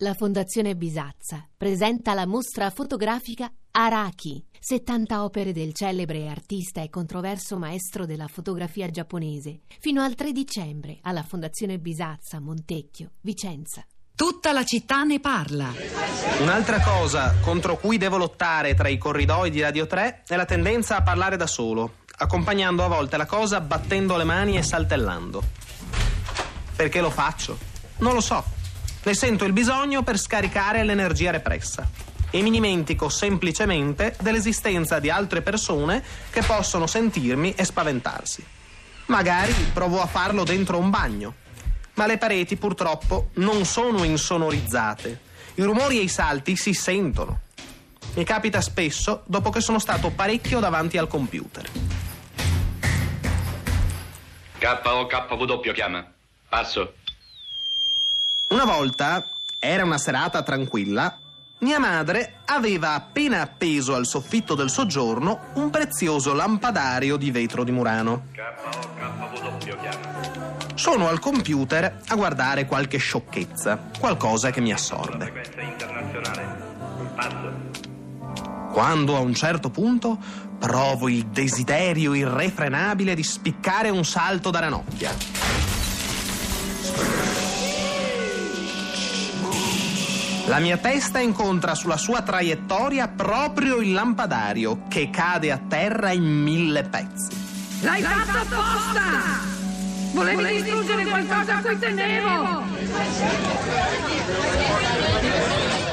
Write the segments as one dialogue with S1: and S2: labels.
S1: La Fondazione Bisazza presenta la mostra fotografica Araki, 70 opere del celebre artista e controverso maestro della fotografia giapponese, fino al 3 dicembre alla Fondazione Bisazza, Montecchio, Vicenza.
S2: Tutta la città ne parla.
S3: Un'altra cosa contro cui devo lottare tra i corridoi di Radio 3 è la tendenza a parlare da solo, accompagnando a volte la cosa battendo le mani e saltellando. Perché lo faccio? Non lo so. Ne sento il bisogno per scaricare l'energia repressa. E mi dimentico semplicemente dell'esistenza di altre persone che possono sentirmi e spaventarsi. Magari provo a farlo dentro un bagno. Ma le pareti purtroppo non sono insonorizzate. I rumori e i salti si sentono. Mi capita spesso dopo che sono stato parecchio davanti al computer.
S4: KOKW chiama. Passo.
S3: Una volta, era una serata tranquilla, mia madre aveva appena appeso al soffitto del soggiorno un prezioso lampadario di vetro di Murano. Sono al computer a guardare qualche sciocchezza, qualcosa che mi assorbe. Quando a un certo punto provo il desiderio irrefrenabile di spiccare un salto da ranocchia. La mia testa incontra sulla sua traiettoria proprio il lampadario che cade a terra in mille pezzi.
S2: L'hai fatto apposta! Volevi distruggere qualcosa a cui tenevo!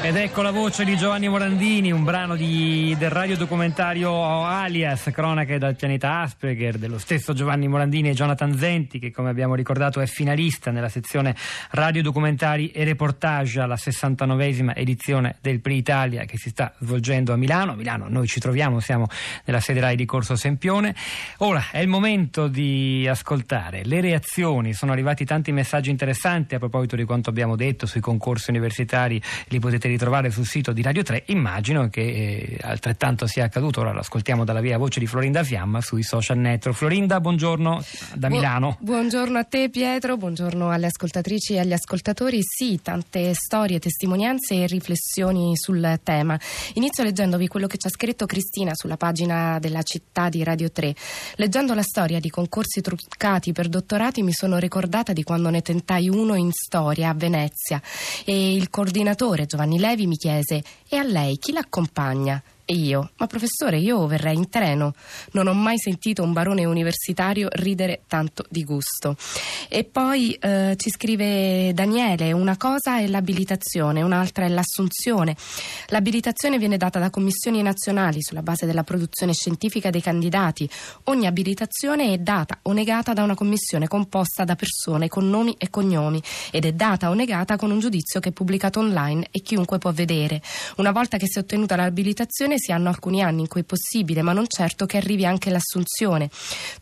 S5: Ed ecco la voce di Giovanni Morandini, un brano di- del radiodocumentario Alias, cronache dal pianeta Asperger, dello stesso Giovanni Morandini e Jonathan Zenti, che come abbiamo ricordato è finalista nella sezione radiodocumentari e reportage alla 69esima edizione del Pri Italia che si sta svolgendo a Milano. A Milano noi ci troviamo, siamo nella sede RAI di Corso Sempione. Ora è il momento di ascoltare le reazioni, sono arrivati tanti messaggi interessanti a proposito di quanto abbiamo detto sui concorsi universitari, li potete ritrovare sul sito di Radio 3. Immagino che eh, altrettanto sia accaduto, ora lo ascoltiamo dalla via voce di Florinda Fiamma sui social network. Florinda, buongiorno da
S6: Bu-
S5: Milano.
S6: Buongiorno a te Pietro, buongiorno alle ascoltatrici e agli ascoltatori. Sì, tante storie, testimonianze e riflessioni sul tema. Inizio leggendovi quello che ci ha scritto Cristina sulla pagina della città di Radio 3. Leggendo la storia di concorsi truccati per dottorati mi sono ricordata di quando ne tentai uno in storia a Venezia e il coordinatore Giovanni Levi mi chiese e a lei chi l'accompagna? E io, ma professore, io verrei in treno. Non ho mai sentito un barone universitario ridere tanto di gusto. E poi eh, ci scrive Daniele, una cosa è l'abilitazione, un'altra è l'assunzione. L'abilitazione viene data da commissioni nazionali sulla base della produzione scientifica dei candidati. Ogni abilitazione è data o negata da una commissione composta da persone con nomi e cognomi ed è data o negata con un giudizio che è pubblicato online e chiunque può vedere. Una volta che si è ottenuta l'abilitazione si hanno alcuni anni in cui è possibile, ma non certo che arrivi anche l'assunzione.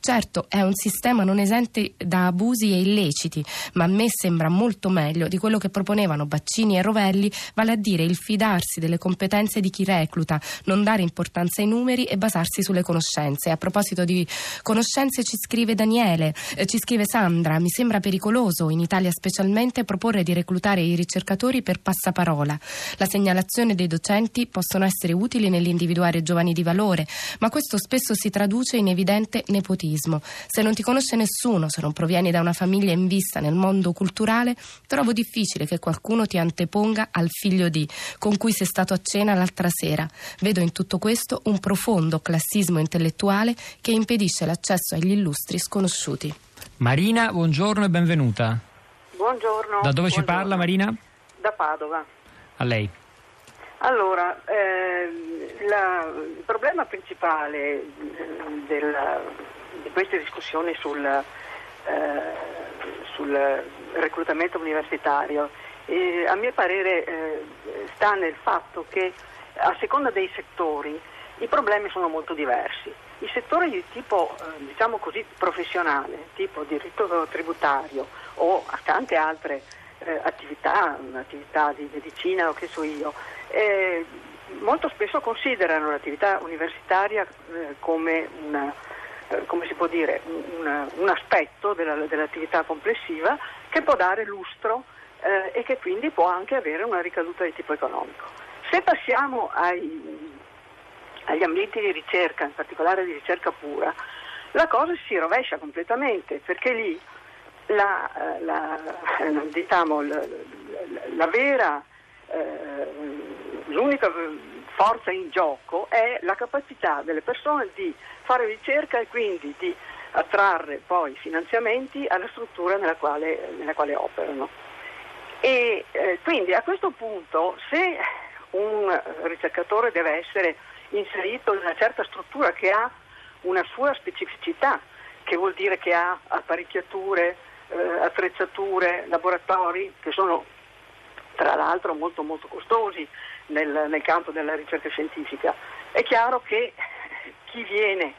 S6: Certo, è un sistema non esente da abusi e illeciti, ma a me sembra molto meglio di quello che proponevano Baccini e Rovelli, vale a dire il fidarsi delle competenze di chi recluta, non dare importanza ai numeri e basarsi sulle conoscenze. A proposito di conoscenze ci scrive Daniele, eh, ci scrive Sandra, mi sembra pericoloso in Italia specialmente proporre di reclutare i ricercatori per passaparola. La segnalazione dei docenti possono essere utili nell'individuare giovani di valore, ma questo spesso si traduce in evidente nepotismo. Se non ti conosce nessuno, se non provieni da una famiglia in vista nel mondo culturale, trovo difficile che qualcuno ti anteponga al figlio di, con cui sei stato a cena l'altra sera. Vedo in tutto questo un profondo classismo intellettuale che impedisce l'accesso agli illustri sconosciuti.
S5: Marina, buongiorno e benvenuta.
S7: Buongiorno.
S5: Da dove ci
S7: buongiorno.
S5: parla Marina?
S7: Da Padova.
S5: A lei.
S7: Allora, ehm, la- il problema principale eh, della- di queste discussioni sul, eh, sul reclutamento universitario, eh, a mio parere, eh, sta nel fatto che a seconda dei settori i problemi sono molto diversi. I settori di tipo, eh, diciamo così, professionale, tipo diritto tributario o tante altre eh, attività, un'attività di medicina o che so io, eh, molto spesso considerano l'attività universitaria eh, come, una, eh, come dire, un, un aspetto della- dell'attività complessiva che può dare lustro eh, e che quindi può anche avere una ricaduta di tipo economico. Se passiamo ai, agli ambienti di ricerca, in particolare di ricerca pura, la cosa si rovescia completamente perché lì la, la, diciamo, la, la vera, eh, l'unica forza in gioco è la capacità delle persone di fare ricerca e quindi di attrarre poi finanziamenti alla struttura nella quale, nella quale operano. E eh, quindi a questo punto se un ricercatore deve essere inserito in una certa struttura che ha una sua specificità, che vuol dire che ha apparecchiature, eh, attrezzature, laboratori che sono tra l'altro molto molto costosi nel, nel campo della ricerca scientifica. È chiaro che chi viene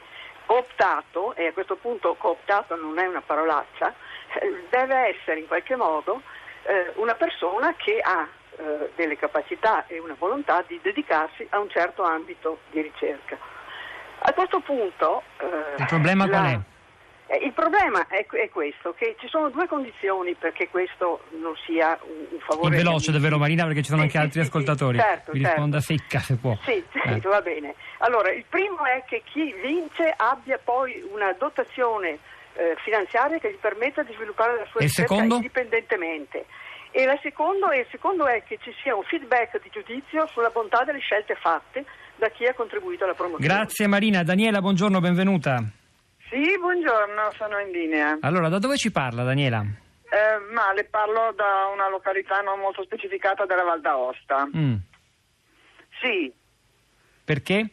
S7: cooptato, e a questo punto cooptato non è una parolaccia, eh, deve essere in qualche modo eh, una persona che ha eh, delle capacità e una volontà di dedicarsi a un certo ambito di ricerca. A questo punto...
S5: Eh, Il problema la, qual è?
S7: Eh, il problema è, è, questo, che ci sono due condizioni perché questo non sia un, un favore.
S5: In veloce davvero Marina perché ci sono
S7: sì,
S5: anche
S7: sì,
S5: altri
S7: sì,
S5: ascoltatori.
S7: Certo,
S5: Mi
S7: certo.
S5: risponda secca se può.
S7: Sì,
S5: Eh.
S7: va bene. Allora, il primo è che chi vince abbia poi una dotazione eh, finanziaria che gli permetta di sviluppare la sua
S5: E
S7: ricerca
S5: secondo?
S7: indipendentemente. E la secondo, e il secondo è che ci sia un feedback di giudizio sulla bontà delle scelte fatte da chi ha contribuito alla promozione.
S5: Grazie Marina. Daniela, buongiorno, benvenuta.
S8: Sì, buongiorno, sono in linea.
S5: Allora, da dove ci parla Daniela?
S8: Eh, ma le parlo da una località non molto specificata della Val d'Aosta.
S5: Mm.
S8: Sì,
S5: Perché?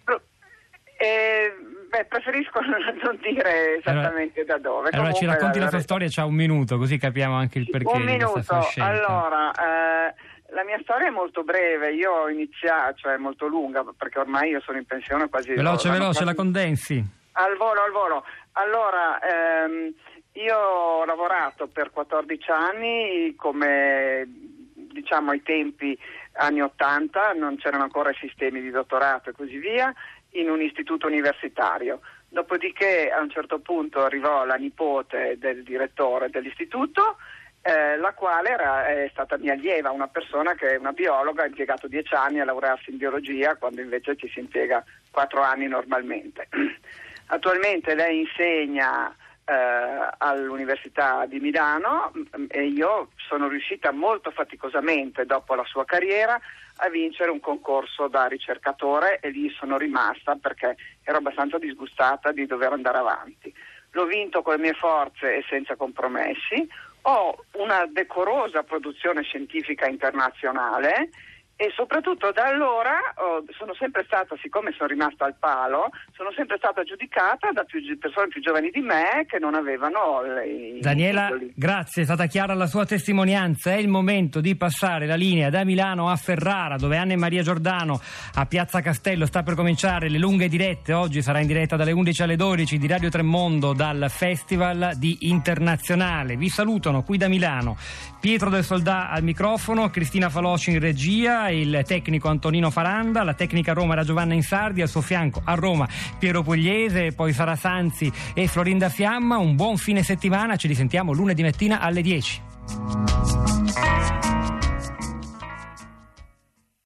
S8: eh, beh, preferisco non dire esattamente da dove.
S5: Allora ci
S8: Comunque,
S5: racconti la
S8: la-
S5: sua storia, c'ha un minuto, così capiamo anche il perché
S8: Un minuto. Allora, eh, la mia storia è molto breve. Io ho iniziato, cioè molto lunga, perché ormai io sono in pensione quasi.
S5: Veloce, veloce, la
S8: quasi-
S5: condensi.
S8: Al volo, al volo. Allora, ehm, io ho lavorato per 14 anni come diciamo ai tempi anni 80, non c'erano ancora i sistemi di dottorato e così via, in un istituto universitario. Dopodiché a un certo punto arrivò la nipote del direttore dell'istituto, eh, la quale era, è stata mia allieva, una persona che è una biologa, ha impiegato dieci anni a laurearsi in biologia, quando invece ci si impiega quattro anni normalmente. Attualmente lei insegna eh, all'Università di Milano mm, e io sono riuscita molto faticosamente dopo la sua carriera a vincere un concorso da ricercatore e lì sono rimasta perché ero abbastanza disgustata di dover andare avanti. L'ho vinto con le mie forze e senza compromessi, ho una decorosa produzione scientifica internazionale e soprattutto da allora oh, sono sempre stata, siccome sono rimasta al palo, sono sempre stata giudicata da più, persone più giovani di me che non avevano le,
S5: Daniela,
S8: titoli.
S5: grazie, è stata chiara la sua testimonianza. È il momento di passare la linea da Milano a Ferrara, dove Anna e Maria Giordano a Piazza Castello sta per cominciare le lunghe dirette. Oggi sarà in diretta dalle 11 alle 12 di Radio Tremondo dal Festival di Internazionale. Vi salutano qui da Milano Pietro del Soldà al microfono, Cristina Faloci in regia, il tecnico Antonino Faranda, la tecnica Roma era Giovanna Insardi, al suo fianco a Roma Piero Pugliese, poi Sara Sanzi e Florinda Fiamma. Un buon fine settimana, ci risentiamo lunedì mattina alle 10.